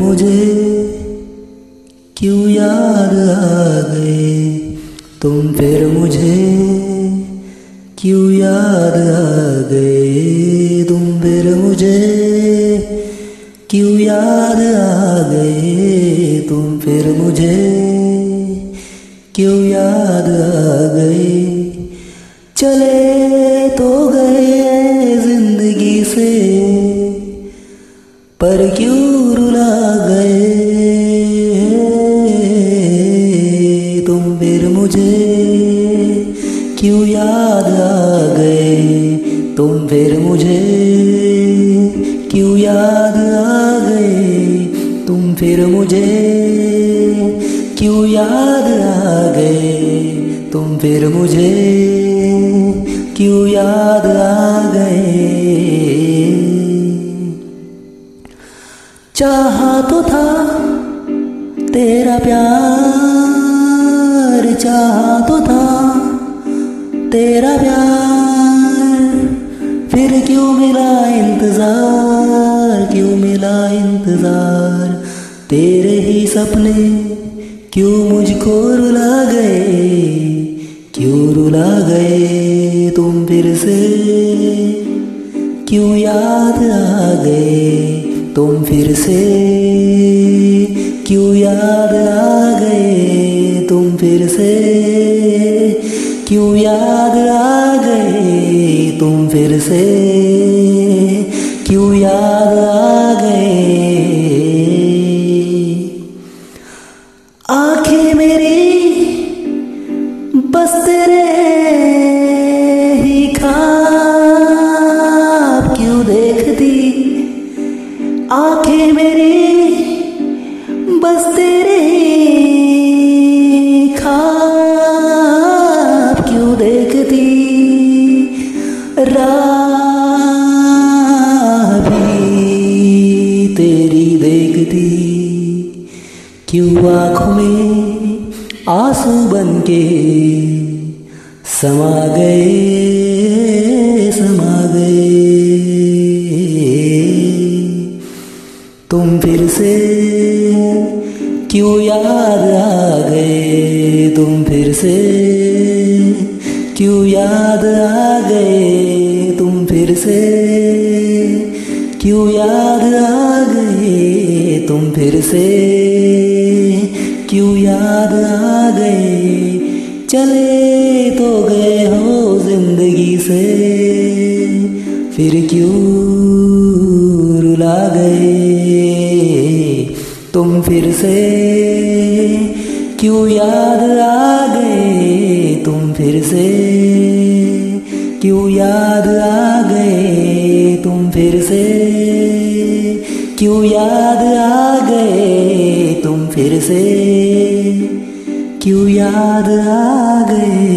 मुझे क्यों याद आ गए? तुम फिर मुझे क्यों याद आ गए? तुम फिर मुझे क्यों याद आ गए? तुम फिर मुझे क्यों याद आ गए? चले पर क्यों रुला गए तुम फिर मुझे क्यों याद आ गए? तुम फिर मुझे क्यों याद आ गए? तुम फिर मुझे क्यों याद आ गए? तुम फिर मुझे क्यों याद आ गए? चाहा तो था तेरा प्यार, चाहा तो था तेरा प्यार। फिर क्यों मिला इंतज़ार, क्यों मिला इंतज़ार? तेरे ही सपने क्यों मुझको रुला गए? क्यों रुला गए तुम फिर से? क्यों याद आ गए? तुम फिर से क्यों याद आ गए? तुम फिर से क्यों याद आ गए? तुम फिर से क्यों याद आ क्यों आँखों में आँसू बन के समा गए समा गए। तुम फिर से क्यों याद आ गए? तुम फिर से क्यों याद आ गए? तुम फिर से क्यों याद आ गए? तुम फिर से क्यों याद आ गए? चले तो गए हो ज़िंदगी से, फिर क्यों रुला गए? तुम फिर से क्यों याद आ गए? तुम फिर से क्यों याद आ गए? तुम फिर से क्यों याद आ गए तुम फिर से? क्यों याद आ गए